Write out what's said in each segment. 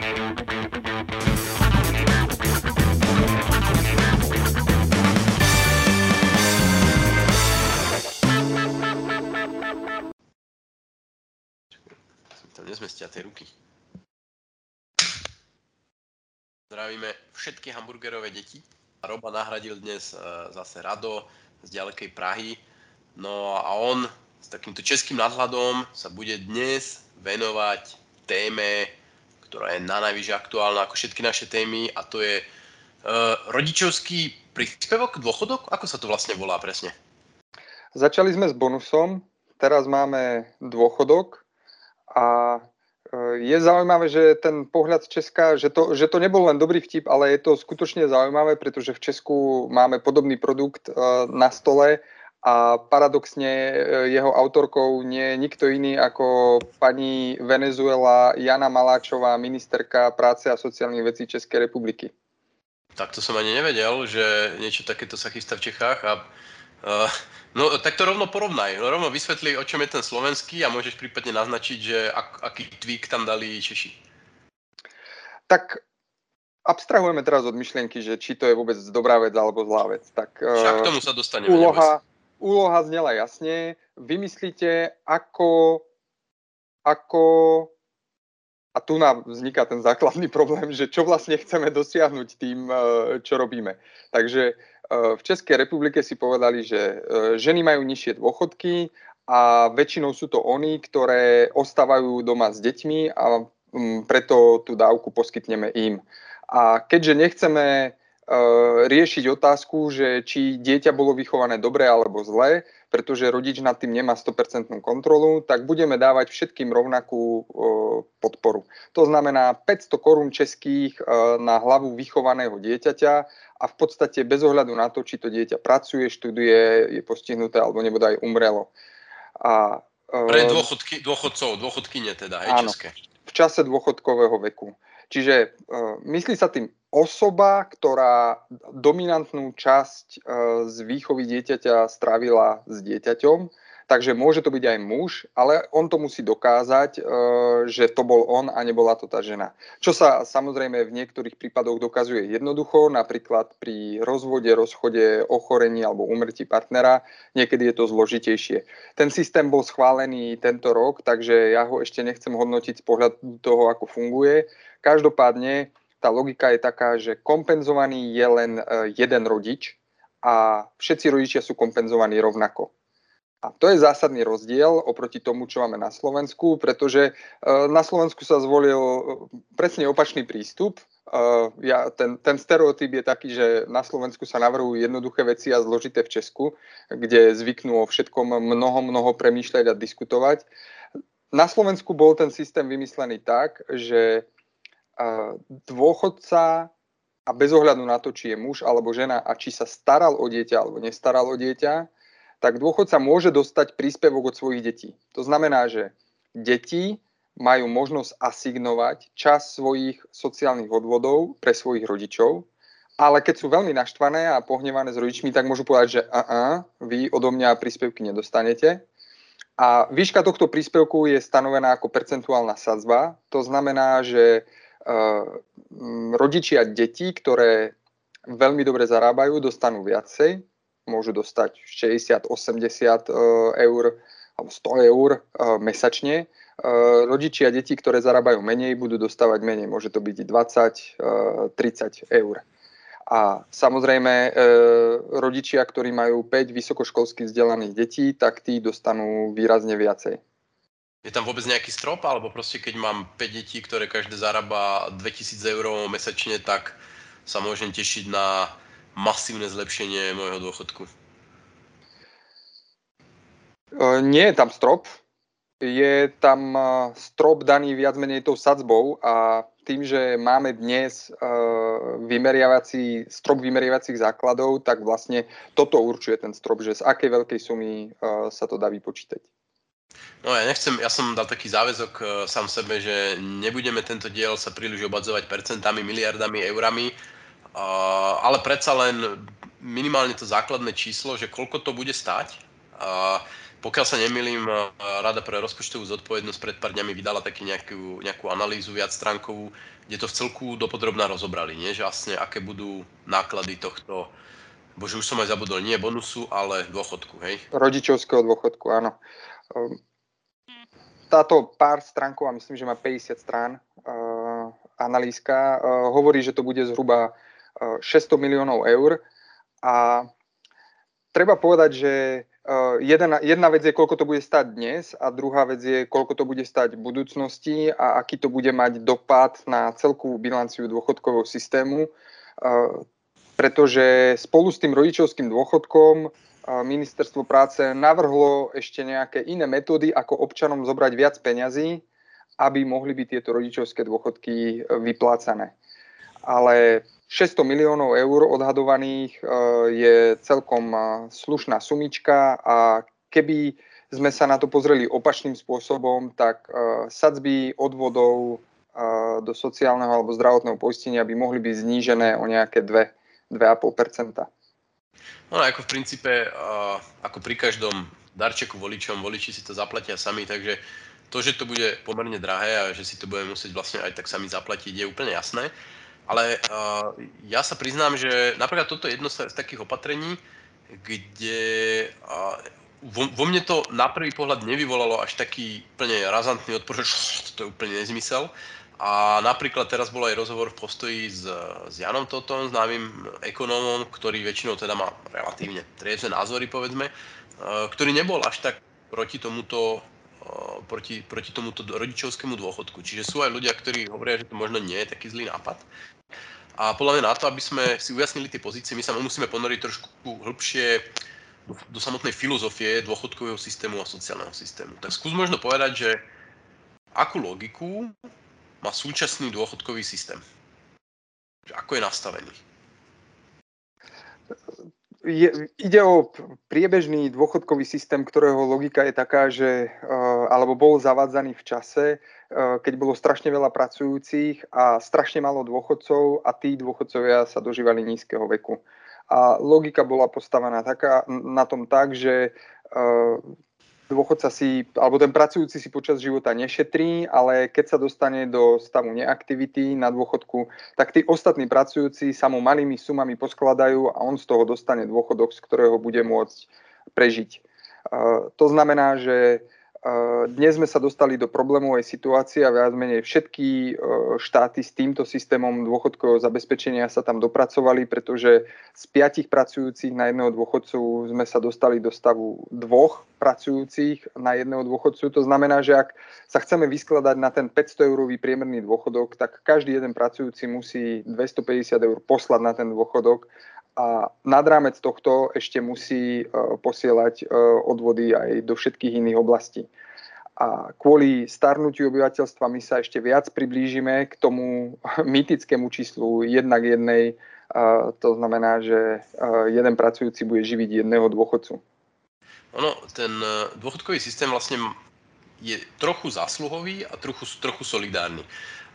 Tam nezmestia tie ruky. Zdravíme všetky hamburgerové deti. Roba nahradil dnes e, zase Rado z ďalekej Prahy. No a on s takýmto českým nadhľadom sa bude dnes venovať téme, ktorá je na najvyššie aktuálna ako všetky naše témy a to je uh, rodičovský príspevok, dôchodok? Ako sa to vlastne volá presne? Začali sme s bonusom, teraz máme dôchodok a je zaujímavé, že ten pohľad z Česka, že to, že to nebol len dobrý vtip, ale je to skutočne zaujímavé, pretože v Česku máme podobný produkt e, na stole a paradoxne e, jeho autorkou nie je nikto iný ako pani Venezuela Jana Maláčová, ministerka práce a sociálnych vecí Českej republiky. Tak to som ani nevedel, že niečo takéto sa chystá v Čechách a uh, No tak to rovno porovnaj, no, rovno vysvetli, o čom je ten slovenský a môžeš prípadne naznačiť, že ak, aký tweak tam dali Češi. Tak abstrahujeme teraz od myšlienky, že či to je vôbec dobrá vec alebo zlá vec. Tak, Však k tomu sa dostaneme. Úloha, úloha znela jasne. Vymyslíte, ako, ako a tu nám vzniká ten základný problém, že čo vlastne chceme dosiahnuť tým, čo robíme. Takže Eh, v Českej republike si povedali, že eh, ženy majú nižšie dôchodky a väčšinou sú to oni, ktoré ostávajú doma s deťmi a mm, preto tú dávku poskytneme im. A keďže nechceme riešiť otázku, že či dieťa bolo vychované dobre alebo zle, pretože rodič nad tým nemá 100% kontrolu, tak budeme dávať všetkým rovnakú podporu. To znamená 500 korún českých na hlavu vychovaného dieťaťa a v podstate bez ohľadu na to, či to dieťa pracuje, študuje, je postihnuté alebo nebude aj umrelo. A, Pre dôchodky, dôchodcov, dôchodkyne teda, hej, áno, české. v čase dôchodkového veku. Čiže uh, myslí sa tým osoba, ktorá dominantnú časť uh, z výchovy dieťaťa strávila s dieťaťom Takže môže to byť aj muž, ale on to musí dokázať, e, že to bol on a nebola to tá žena. Čo sa samozrejme v niektorých prípadoch dokazuje jednoducho, napríklad pri rozvode, rozchode, ochorení alebo umrtí partnera. Niekedy je to zložitejšie. Ten systém bol schválený tento rok, takže ja ho ešte nechcem hodnotiť z pohľadu toho, ako funguje. Každopádne tá logika je taká, že kompenzovaný je len e, jeden rodič a všetci rodičia sú kompenzovaní rovnako. A to je zásadný rozdiel oproti tomu, čo máme na Slovensku, pretože e, na Slovensku sa zvolil e, presne opačný prístup. E, ja, ten, ten stereotyp je taký, že na Slovensku sa navrhujú jednoduché veci a zložité v Česku, kde zvyknú o všetkom mnoho, mnoho premýšľať a diskutovať. Na Slovensku bol ten systém vymyslený tak, že dôchodca a bez ohľadu na to, či je muž alebo žena a či sa staral o dieťa alebo nestaral o dieťa, tak dôchodca môže dostať príspevok od svojich detí. To znamená, že deti majú možnosť asignovať čas svojich sociálnych odvodov pre svojich rodičov, ale keď sú veľmi naštvané a pohnevané s rodičmi, tak môžu povedať, že a vy odo mňa príspevky nedostanete. A výška tohto príspevku je stanovená ako percentuálna sadzba. To znamená, že e, rodičia detí, ktoré veľmi dobre zarábajú, dostanú viacej môžu dostať 60, 80 e, eur alebo 100 eur e, mesačne. E, rodičia detí, ktoré zarábajú menej, budú dostávať menej. Môže to byť 20, 30 eur. A samozrejme, rodičia, ktorí majú 5 vysokoškolských vzdelaných detí, tak tí dostanú výrazne viacej. Je tam vôbec nejaký strop, alebo proste keď mám 5 detí, ktoré každé zarába 2000 eur mesačne, tak sa môžem tešiť na masívne zlepšenie môjho dôchodku? Nie je tam strop. Je tam strop daný viac menej tou sadzbou a tým, že máme dnes vymeriavací, strop vymeriavacích základov, tak vlastne toto určuje ten strop, že z akej veľkej sumy sa to dá vypočítať. No ja nechcem, ja som dal taký záväzok sám sebe, že nebudeme tento diel sa príliš obadzovať percentami, miliardami, eurami, ale predsa len minimálne to základné číslo, že koľko to bude stať. pokiaľ sa nemýlim, Rada pre rozpočtovú zodpovednosť pred pár dňami vydala taký nejakú, nejakú analýzu viac stránkovú, kde to v celku dopodrobná rozobrali, nie? že vlastne aké budú náklady tohto, bože už som aj zabudol, nie bonusu, ale dôchodku, hej? Rodičovského dôchodku, áno. Ehm, táto pár stránkov, a myslím, že má 50 strán, uh, analýzka, uh, hovorí, že to bude zhruba 600 miliónov eur a treba povedať, že Uh, jedna, jedna vec je, koľko to bude stať dnes a druhá vec je, koľko to bude stať v budúcnosti a aký to bude mať dopad na celkovú bilanciu dôchodkového systému, uh, pretože spolu s tým rodičovským dôchodkom uh, ministerstvo práce navrhlo ešte nejaké iné metódy, ako občanom zobrať viac peňazí, aby mohli byť tieto rodičovské dôchodky vyplácané. Ale 600 miliónov eur odhadovaných e, je celkom e, slušná sumička a keby sme sa na to pozreli opačným spôsobom, tak e, sadzby odvodov do sociálneho alebo zdravotného poistenia by mohli byť znížené o nejaké 2, 2,5 No ako v princípe, ako pri každom darčeku voličom, voliči si to zaplatia sami, takže to, že to bude pomerne drahé a že si to budeme musieť vlastne aj tak sami zaplatiť, je úplne jasné. Ale uh, ja sa priznám, že napríklad toto je jedno z takých opatrení, kde uh, vo, vo mne to na prvý pohľad nevyvolalo až taký úplne razantný odpor, že to je úplne nezmysel. A napríklad teraz bol aj rozhovor v postoji s, s Janom Totom, známym ekonómom, ktorý väčšinou teda má relatívne triezne názory, povedzme, uh, ktorý nebol až tak proti tomuto proti, proti tomuto rodičovskému dôchodku. Čiže sú aj ľudia, ktorí hovoria, že to možno nie je taký zlý nápad. A podľa mňa na to, aby sme si ujasnili tie pozície, my sa musíme ponoriť trošku hĺbšie do, samotnej filozofie dôchodkového systému a sociálneho systému. Tak skús možno povedať, že akú logiku má súčasný dôchodkový systém? Ako je nastavený? je, ide o priebežný dôchodkový systém, ktorého logika je taká, že alebo bol zavádzaný v čase, keď bolo strašne veľa pracujúcich a strašne málo dôchodcov a tí dôchodcovia sa dožívali nízkeho veku. A logika bola postavená taká, na tom tak, že dôchodca si, alebo ten pracujúci si počas života nešetrí, ale keď sa dostane do stavu neaktivity na dôchodku, tak tí ostatní pracujúci sa mu malými sumami poskladajú a on z toho dostane dôchodok, z ktorého bude môcť prežiť. To znamená, že dnes sme sa dostali do problémovej situácie a viac menej všetky e, štáty s týmto systémom dôchodkového zabezpečenia sa tam dopracovali, pretože z piatich pracujúcich na jedného dôchodcu sme sa dostali do stavu dvoch pracujúcich na jedného dôchodcu. To znamená, že ak sa chceme vyskladať na ten 500 eurový priemerný dôchodok, tak každý jeden pracujúci musí 250 eur poslať na ten dôchodok a nad rámec tohto ešte musí e, posielať e, odvody aj do všetkých iných oblastí. A kvôli starnutiu obyvateľstva my sa ešte viac priblížime k tomu mytickému číslu jednak jednej. To znamená, že jeden pracujúci bude živiť jedného dôchodcu. Ono, ten e, dôchodkový systém vlastne je trochu zásluhový a trochu, trochu solidárny.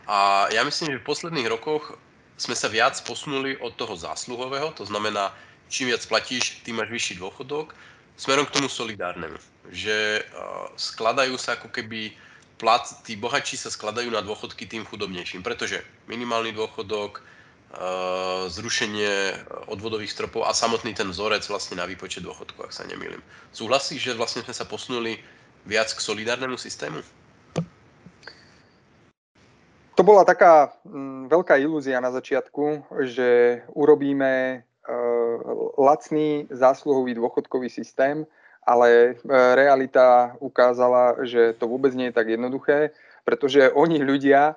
A ja myslím, že v posledných rokoch sme sa viac posunuli od toho zásluhového, to znamená, čím viac platíš, tým máš vyšší dôchodok, smerom k tomu solidárnemu. Že uh, skladajú sa ako keby plat, tí bohatší sa skladajú na dôchodky tým chudobnejším, pretože minimálny dôchodok, uh, zrušenie odvodových stropov a samotný ten vzorec vlastne na výpočet dôchodku, ak sa nemýlim. Súhlasíš, že vlastne sme sa posunuli viac k solidárnemu systému? To bola taká mm, veľká ilúzia na začiatku, že urobíme e, lacný zásluhový dôchodkový systém, ale e, realita ukázala, že to vôbec nie je tak jednoduché, pretože oni ľudia e,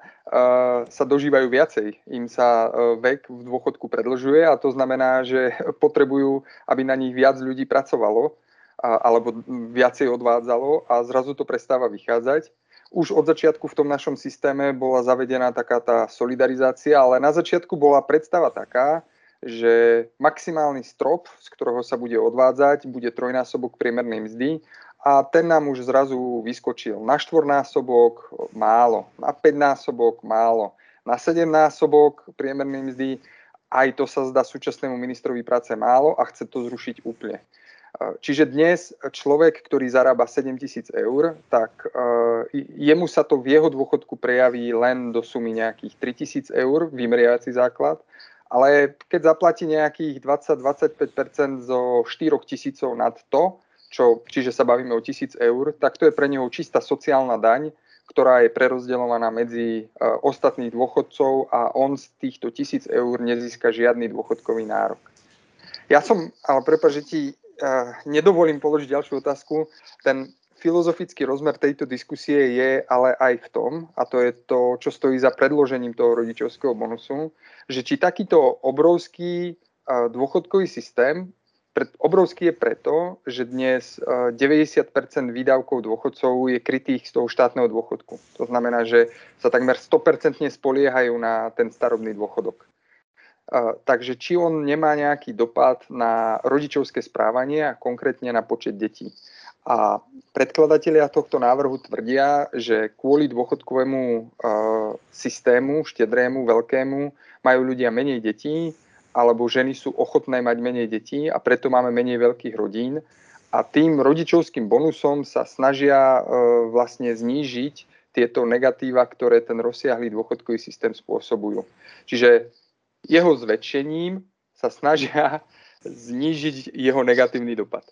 sa dožívajú viacej. Im sa vek v dôchodku predlžuje a to znamená, že potrebujú, aby na nich viac ľudí pracovalo alebo viacej odvádzalo a zrazu to prestáva vychádzať už od začiatku v tom našom systéme bola zavedená taká tá solidarizácia, ale na začiatku bola predstava taká, že maximálny strop, z ktorého sa bude odvádzať, bude trojnásobok priemernej mzdy a ten nám už zrazu vyskočil na štvornásobok málo, na päťnásobok málo, na sedemnásobok priemernej mzdy aj to sa zdá súčasnému ministrovi práce málo a chce to zrušiť úplne. Čiže dnes človek, ktorý zarába 7 tisíc eur, tak jemu sa to v jeho dôchodku prejaví len do sumy nejakých 3 tisíc eur, vymeriavací základ, ale keď zaplatí nejakých 20-25% zo 4 tisícov nad to, čo, čiže sa bavíme o 1000 eur, tak to je pre neho čistá sociálna daň, ktorá je prerozdeľovaná medzi ostatných dôchodcov a on z týchto 1000 eur nezíska žiadny dôchodkový nárok. Ja som, ale prepáč, že ti nedovolím položiť ďalšiu otázku. Ten filozofický rozmer tejto diskusie je ale aj v tom, a to je to, čo stojí za predložením toho rodičovského bonusu, že či takýto obrovský dôchodkový systém, obrovský je preto, že dnes 90% výdavkov dôchodcov je krytých z toho štátneho dôchodku. To znamená, že sa takmer 100% spoliehajú na ten starobný dôchodok. Takže či on nemá nejaký dopad na rodičovské správanie a konkrétne na počet detí. A predkladatelia tohto návrhu tvrdia, že kvôli dôchodkovému systému, štedrému, veľkému, majú ľudia menej detí, alebo ženy sú ochotné mať menej detí a preto máme menej veľkých rodín. A tým rodičovským bonusom sa snažia vlastne znížiť tieto negatíva, ktoré ten rozsiahlý dôchodkový systém spôsobujú. Čiže jeho zväčšením sa snažia znížiť jeho negatívny dopad.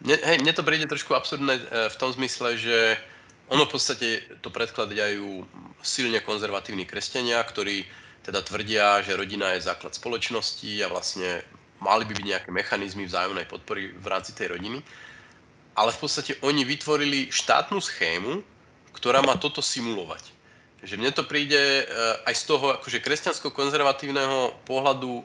Mne, hej, mne to príde trošku absurdné e, v tom zmysle, že ono v podstate to predkladajú silne konzervatívni kresťania, ktorí teda tvrdia, že rodina je základ spoločnosti a vlastne mali by byť nejaké mechanizmy vzájomnej podpory v rámci tej rodiny. Ale v podstate oni vytvorili štátnu schému, ktorá má toto simulovať. Takže mne to príde eh, aj z toho akože kresťansko-konzervatívneho pohľadu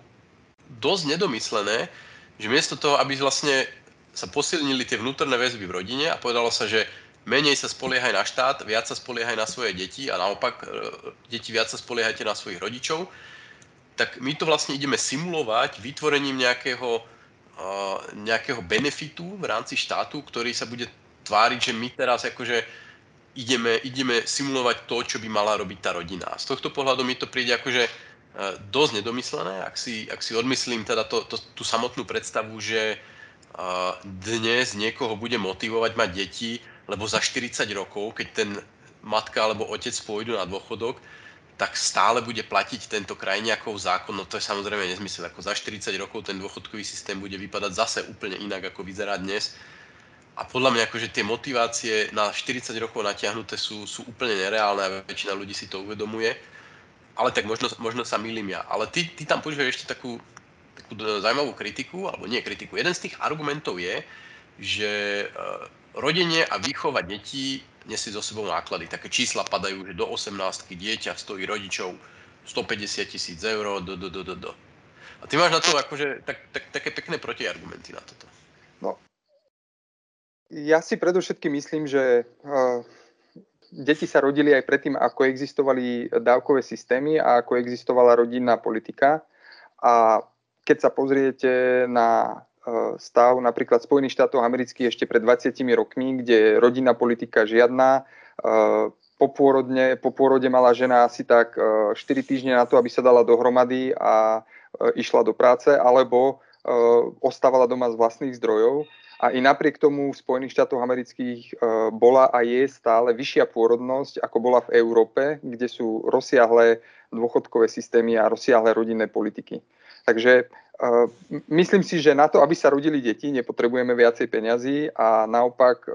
dosť nedomyslené, že miesto toho, aby vlastne sa posilnili tie vnútorné väzby v rodine a povedalo sa, že menej sa spoliehaj na štát, viac sa spoliehaj na svoje deti a naopak eh, deti viac sa spoliehajte na svojich rodičov, tak my to vlastne ideme simulovať vytvorením nejakého, eh, nejakého benefitu v rámci štátu, ktorý sa bude tváriť, že my teraz akože ideme, ideme simulovať to, čo by mala robiť tá rodina. Z tohto pohľadu mi to príde akože e, dosť nedomyslené, ak si, ak si odmyslím teda to, to, tú samotnú predstavu, že e, dnes niekoho bude motivovať mať deti, lebo za 40 rokov, keď ten matka alebo otec pôjdu na dôchodok, tak stále bude platiť tento krajniakov zákon, no to je samozrejme nezmysel. Ako za 40 rokov ten dôchodkový systém bude vypadať zase úplne inak, ako vyzerá dnes a podľa mňa akože tie motivácie na 40 rokov natiahnuté sú, sú úplne nereálne a väčšina ľudí si to uvedomuje. Ale tak možno, možno sa milím ja. Ale ty, ty tam používaš ešte takú, takú zaujímavú kritiku, alebo nie kritiku. Jeden z tých argumentov je, že e, rodenie a výchova detí nesie zo sebou náklady. Také čísla padajú, že do 18 dieťa stojí rodičov 150 tisíc eur, do, do, do, do, do. A ty máš na to akože tak, tak, také pekné protiargumenty na toto. Ja si predovšetkým myslím, že deti sa rodili aj predtým, ako existovali dávkové systémy a ako existovala rodinná politika. A keď sa pozriete na stav napríklad Spojených štátov amerických ešte pred 20 rokmi, kde rodinná politika žiadna, po, pôrodne, po pôrode mala žena asi tak 4 týždne na to, aby sa dala dohromady a išla do práce, alebo ostávala doma z vlastných zdrojov a i napriek tomu v Spojených štátoch amerických e, bola a je stále vyššia pôrodnosť, ako bola v Európe, kde sú rozsiahle dôchodkové systémy a rozsiahle rodinné politiky. Takže e, myslím si, že na to, aby sa rodili deti, nepotrebujeme viacej peňazí a naopak e,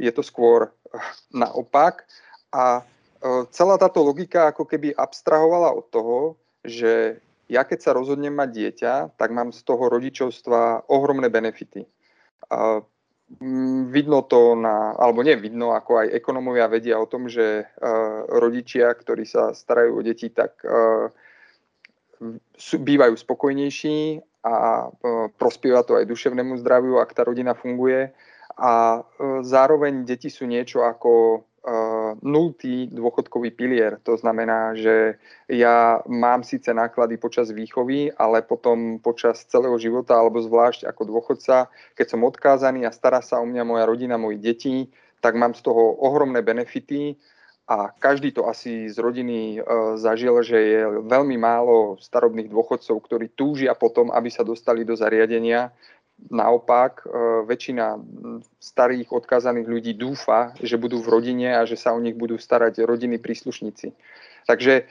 je to skôr naopak. A celá táto logika ako keby abstrahovala od toho, že ja keď sa rozhodnem mať dieťa, tak mám z toho rodičovstva ohromné benefity. A mm, vidno to na, alebo nie vidno, ako aj ekonomovia vedia o tom, že rodičia, ktorí sa starajú o deti, tak bývajú spokojnejší a prospieva to aj duševnému zdraviu, ak tá rodina funguje. A zároveň deti sú niečo ako nultý dôchodkový pilier. To znamená, že ja mám síce náklady počas výchovy, ale potom počas celého života, alebo zvlášť ako dôchodca, keď som odkázaný a stará sa o mňa moja rodina, moji deti, tak mám z toho ohromné benefity a každý to asi z rodiny e, zažil, že je veľmi málo starobných dôchodcov, ktorí túžia potom, aby sa dostali do zariadenia, naopak väčšina starých odkázaných ľudí dúfa, že budú v rodine a že sa o nich budú starať rodiny príslušníci. Takže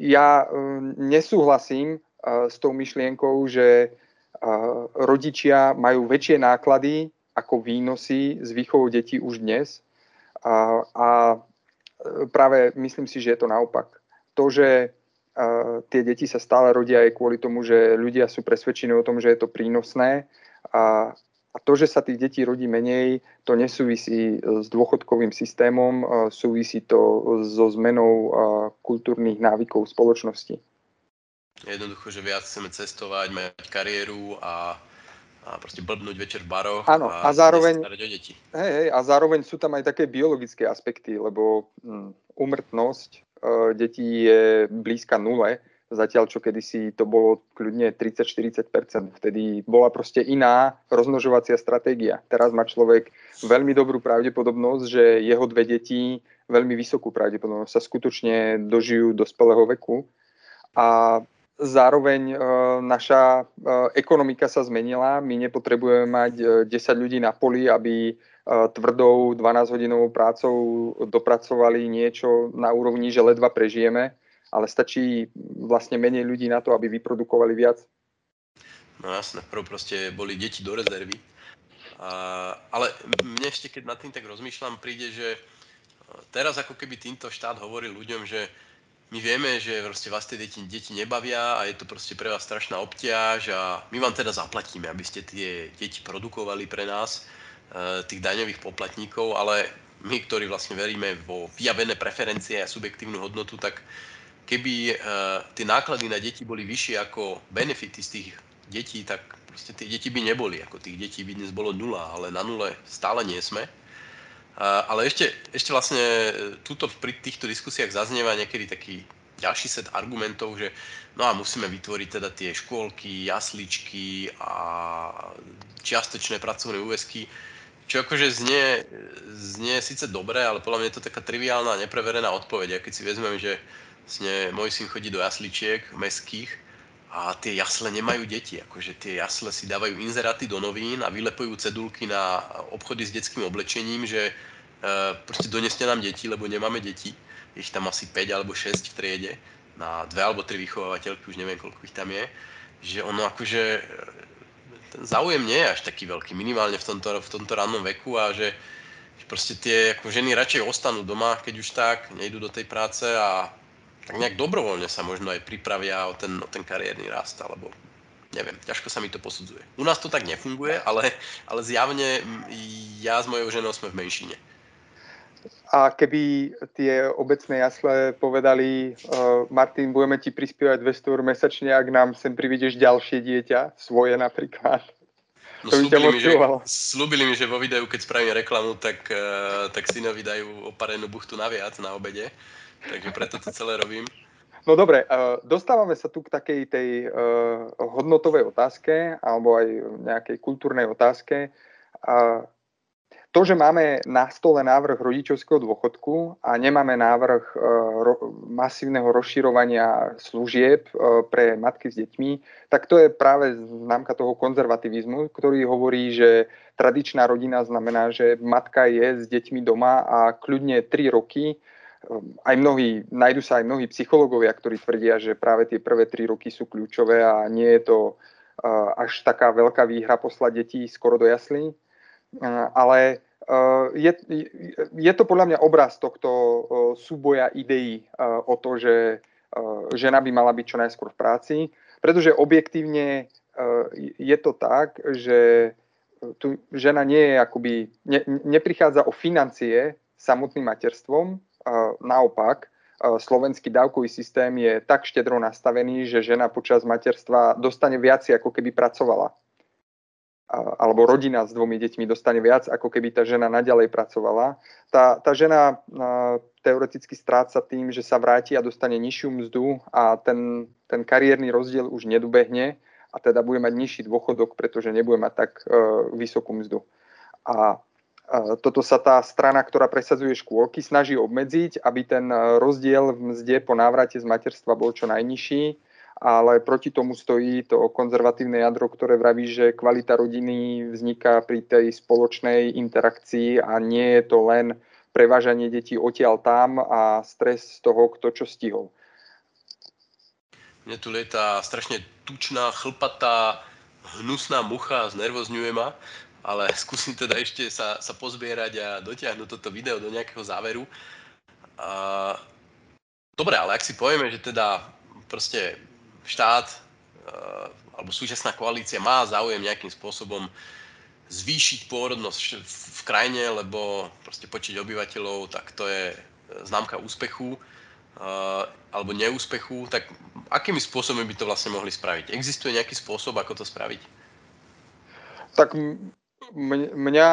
ja nesúhlasím s tou myšlienkou, že rodičia majú väčšie náklady ako výnosy z výchovou detí už dnes. A, a práve myslím si, že je to naopak. To, že tie deti sa stále rodia aj kvôli tomu, že ľudia sú presvedčení o tom, že je to prínosné a, a to, že sa tých detí rodí menej, to nesúvisí s dôchodkovým systémom, súvisí to so zmenou kultúrnych návykov spoločnosti. Jednoducho, že viac chceme cestovať, mať kariéru a, a proste blbnúť večer v baroch Áno, a, a zároveň, o deti. Hej, hej, a zároveň sú tam aj také biologické aspekty, lebo hm, umrtnosť detí je blízka nule, zatiaľ čo kedysi to bolo kľudne 30-40%. Vtedy bola proste iná rozmnožovacia stratégia. Teraz má človek veľmi dobrú pravdepodobnosť, že jeho dve deti veľmi vysokú pravdepodobnosť sa skutočne dožijú dospelého veku. A Zároveň e, naša e, ekonomika sa zmenila. My nepotrebujeme mať 10 e, ľudí na poli, aby tvrdou 12-hodinovou prácou dopracovali niečo na úrovni, že ledva prežijeme, ale stačí vlastne menej ľudí na to, aby vyprodukovali viac. No jasné, prv proste boli deti do rezervy. A, ale mne ešte, keď nad tým tak rozmýšľam, príde, že teraz ako keby týmto štát hovorí ľuďom, že my vieme, že proste vás tie deti, deti nebavia a je to proste pre vás strašná obťaž a my vám teda zaplatíme, aby ste tie deti produkovali pre nás, e, tých daňových poplatníkov, ale my, ktorí vlastne veríme vo vyjavené preferencie a subjektívnu hodnotu, tak keby e, tie náklady na deti boli vyššie ako benefity z tých detí, tak proste tie deti by neboli. Ako tých detí by dnes bolo nula, ale na nule stále nie sme. Ale ešte, ešte vlastne e, túto pri týchto diskusiách zaznieva niekedy taký ďalší set argumentov, že no a musíme vytvoriť teda tie škôlky, jasličky a čiastočné pracovné úvesky, čo akože znie, znie síce dobré, ale podľa mňa je to taká triviálna nepreverená odpoveď. A keď si vezmem, že vlastne môj syn chodí do jasličiek meských a tie jasle nemajú deti. Akože tie jasle si dávajú inzeráty do novín a vylepujú cedulky na obchody s detským oblečením, že Eh, proste doneste nám deti, lebo nemáme deti. Ich tam asi 5 alebo 6 v triede na dve alebo tri vychovávateľky, už neviem, koľko ich tam je. Že ono akože, ten záujem nie je až taký veľký, minimálne v tomto, v tomto rannom veku a že, že proste tie ako ženy radšej ostanú doma, keď už tak, nejdú do tej práce a tak nejak dobrovoľne sa možno aj pripravia o ten, o ten kariérny rast, alebo neviem, ťažko sa mi to posudzuje. U nás to tak nefunguje, ale, ale zjavne ja s mojou ženou sme v menšine. A keby tie obecné jasle povedali, uh, Martin, budeme ti prispievať 200 eur mesačne, ak nám sem privideš ďalšie dieťa, svoje napríklad. No, to slúbili, mi, že, slúbili mi, že vo videu, keď spravím reklamu, tak, uh, tak synovi dajú oparenú buchtu naviac na obede. Takže preto to celé robím. No dobre, dostávame sa tu k takej tej hodnotovej otázke alebo aj nejakej kultúrnej otázke. To, že máme na stole návrh rodičovského dôchodku a nemáme návrh e, masívneho rozširovania služieb e, pre matky s deťmi, tak to je práve známka toho konzervativizmu, ktorý hovorí, že tradičná rodina znamená, že matka je s deťmi doma a kľudne 3 roky. E, aj mnohí, nájdu sa aj mnohí psychológovia, ktorí tvrdia, že práve tie prvé 3 roky sú kľúčové a nie je to až taká veľká výhra poslať deti skoro do jaslí ale je, je to podľa mňa obraz tohto súboja ideí o to, že žena by mala byť čo najskôr v práci, pretože objektívne je to tak, že tu žena nie je akoby, ne, neprichádza o financie samotným materstvom, naopak, slovenský dávkový systém je tak štedro nastavený, že žena počas materstva dostane viac, ako keby pracovala alebo rodina s dvomi deťmi dostane viac, ako keby tá žena naďalej pracovala. Tá, tá žena teoreticky stráca tým, že sa vráti a dostane nižšiu mzdu a ten, ten kariérny rozdiel už nedubehne a teda bude mať nižší dôchodok, pretože nebude mať tak uh, vysokú mzdu. A uh, toto sa tá strana, ktorá presadzuje škôlky, snaží obmedziť, aby ten rozdiel v mzde po návrate z materstva bol čo najnižší ale proti tomu stojí to konzervatívne jadro, ktoré vraví, že kvalita rodiny vzniká pri tej spoločnej interakcii a nie je to len prevážanie detí odtiaľ tam a stres z toho, kto čo stihol. Mne tu lieta strašne tučná, chlpatá, hnusná mucha, znervozňuje ma, ale skúsim teda ešte sa, sa pozbierať a dotiahnuť toto video do nejakého záveru. A, dobre, ale ak si povieme, že teda proste štát eh, alebo súčasná koalícia má záujem nejakým spôsobom zvýšiť pôrodnosť v krajine, lebo proste počet obyvateľov, tak to je známka úspechu eh, alebo neúspechu, tak akými spôsobmi by to vlastne mohli spraviť? Existuje nejaký spôsob, ako to spraviť? Tak mňa,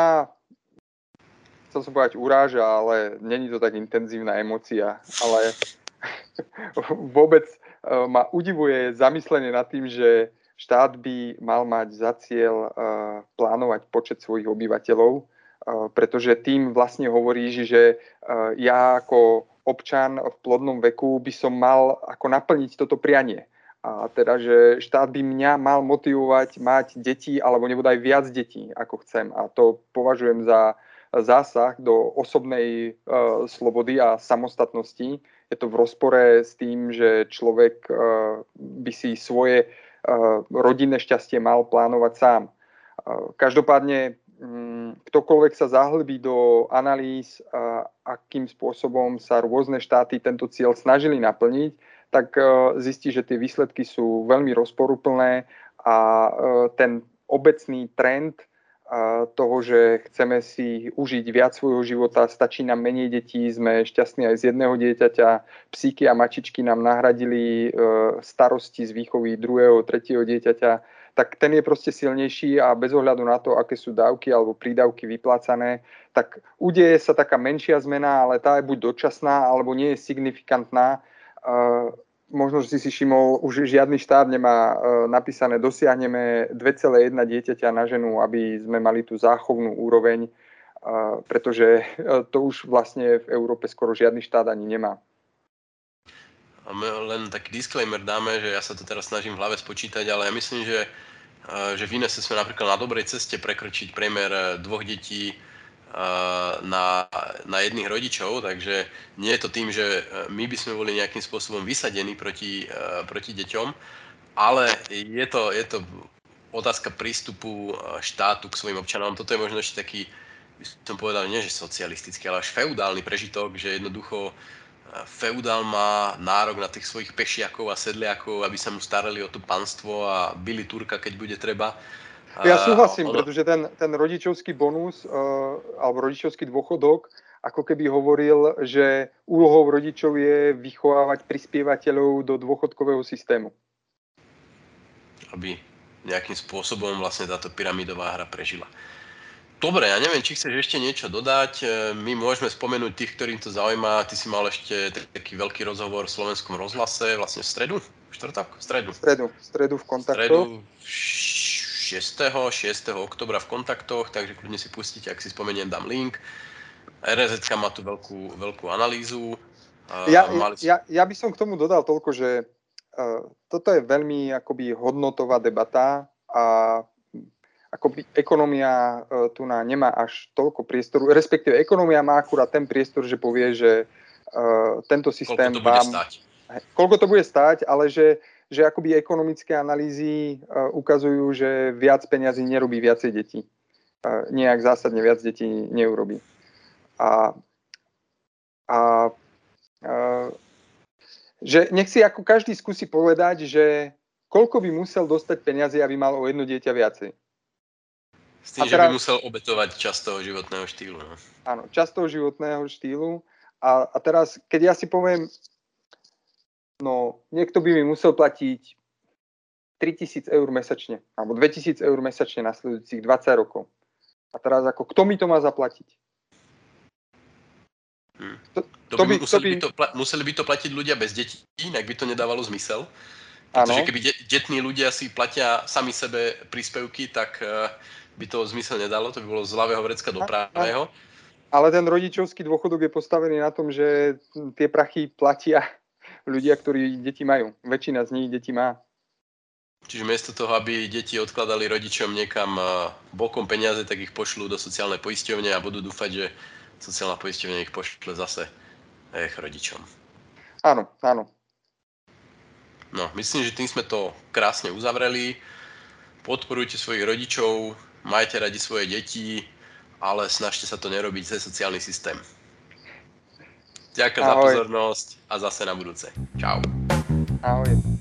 chcel som povedať uráža, ale není to tak intenzívna emocia, ale vôbec ma udivuje zamyslenie nad tým, že štát by mal mať za cieľ eh, plánovať počet svojich obyvateľov, eh, pretože tým vlastne hovorí, že ja ako občan v plodnom veku by som mal ako naplniť toto prianie. A teda, že štát by mňa mal motivovať mať deti alebo nebude aj viac detí, ako chcem. A to považujem za zásah do osobnej uh, slobody a samostatnosti je to v rozpore s tým, že človek eh, by si svoje eh, rodinné šťastie mal plánovať sám. Eh, každopádne mm, ktokoľvek sa zahlbí do analýz, akým spôsobom sa rôzne štáty tento cieľ snažili naplniť, tak zistí, že tie výsledky sú veľmi rozporuplné a ten obecný trend toho, že chceme si užiť viac svojho života, stačí nám menej detí, sme šťastní aj z jedného dieťaťa, psíky a mačičky nám nahradili e, starosti z výchovy druhého, tretieho dieťaťa, tak ten je proste silnejší a bez ohľadu na to, aké sú dávky alebo prídavky vyplácané, tak udeje sa taká menšia zmena, ale tá je buď dočasná, alebo nie je signifikantná možno si si všimol, už žiadny štát nemá e, napísané dosiahneme 2,1 dieťaťa na ženu, aby sme mali tú záchovnú úroveň, e, pretože e, to už vlastne v Európe skoro žiadny štát ani nemá. Len taký disclaimer dáme, že ja sa to teraz snažím v hlave spočítať, ale ja myslím, že, že v Inese sme napríklad na dobrej ceste prekročiť priemer dvoch detí na, na jedných rodičov, takže nie je to tým, že e, my by sme boli nejakým spôsobom vysadení proti, e, proti deťom, ale je to, je to otázka prístupu e, štátu k svojim občanom. Toto je možno ešte taký, by som povedal, nie že socialistický, ale až feudálny prežitok, že jednoducho feudál má nárok na tých svojich pešiakov a sedliakov, aby sa mu starali o to panstvo a byli Turka, keď bude treba. Ja súhlasím, ono... pretože ten, ten rodičovský bonus uh, alebo rodičovský dôchodok ako keby hovoril, že úlohou rodičov je vychovávať prispievateľov do dôchodkového systému. Aby nejakým spôsobom vlastne táto pyramidová hra prežila. Dobre, ja neviem, či chceš ešte niečo dodať. E, my môžeme spomenúť tých, ktorým to zaujíma. Ty si mal ešte taký veľký rozhovor v slovenskom rozhlase, vlastne v stredu? V štvrtok? V stredu. V stredu, v stredu v kontaktoch. V stredu 6. 6. oktobra v kontaktoch, takže kľudne si pustíte, ak si spomeniem, dám link. RZ má tu veľkú, veľkú analýzu. Ja, ja, ja by som k tomu dodal toľko, že uh, toto je veľmi akoby hodnotová debata a akoby ekonomia uh, tu na nemá až toľko priestoru, respektíve ekonomia má akurát ten priestor, že povie, že uh, tento systém koľko to vám... Bude stáť. Koľko to bude stáť, ale že že akoby ekonomické analýzy uh, ukazujú, že viac peňazí nerobí viacej detí. Uh, nejak zásadne viac detí neurobí. A, a uh, že nech si ako každý skúsi povedať, že koľko by musel dostať peniazy, aby mal o jedno dieťa viacej. S tým, teraz, že by musel obetovať čas toho životného štýlu. No. Áno, čas toho životného štýlu. A, a teraz, keď ja si poviem, no niekto by mi musel platiť 3000 eur mesačne, alebo 2000 eur mesačne nasledujúcich 20 rokov. A teraz ako, kto mi to má zaplatiť? Hmm. To, to, to by, museli, to by... By to, museli by to platiť ľudia bez detí, inak by to nedávalo zmysel. Pretože ano. keby de, detní ľudia si platia sami sebe príspevky, tak uh, by to zmysel nedalo, to by bolo z ľavého vrecka do pravého. Ale ten rodičovský dôchodok je postavený na tom, že tie prachy platia ľudia, ktorí deti majú. Väčšina z nich deti má. Čiže miesto toho, aby deti odkladali rodičom niekam bokom peniaze, tak ich pošlú do sociálnej poisťovne a budú dúfať, že sociálna poisťovňa ich pošle zase ich rodičom. Áno, áno. No, myslím, že tým sme to krásne uzavreli. Podporujte svojich rodičov, majte radi svoje deti, ale snažte sa to nerobiť cez sociálny systém. Ďakujem za pozornosť a zase na budúce. Čau. Ahoj.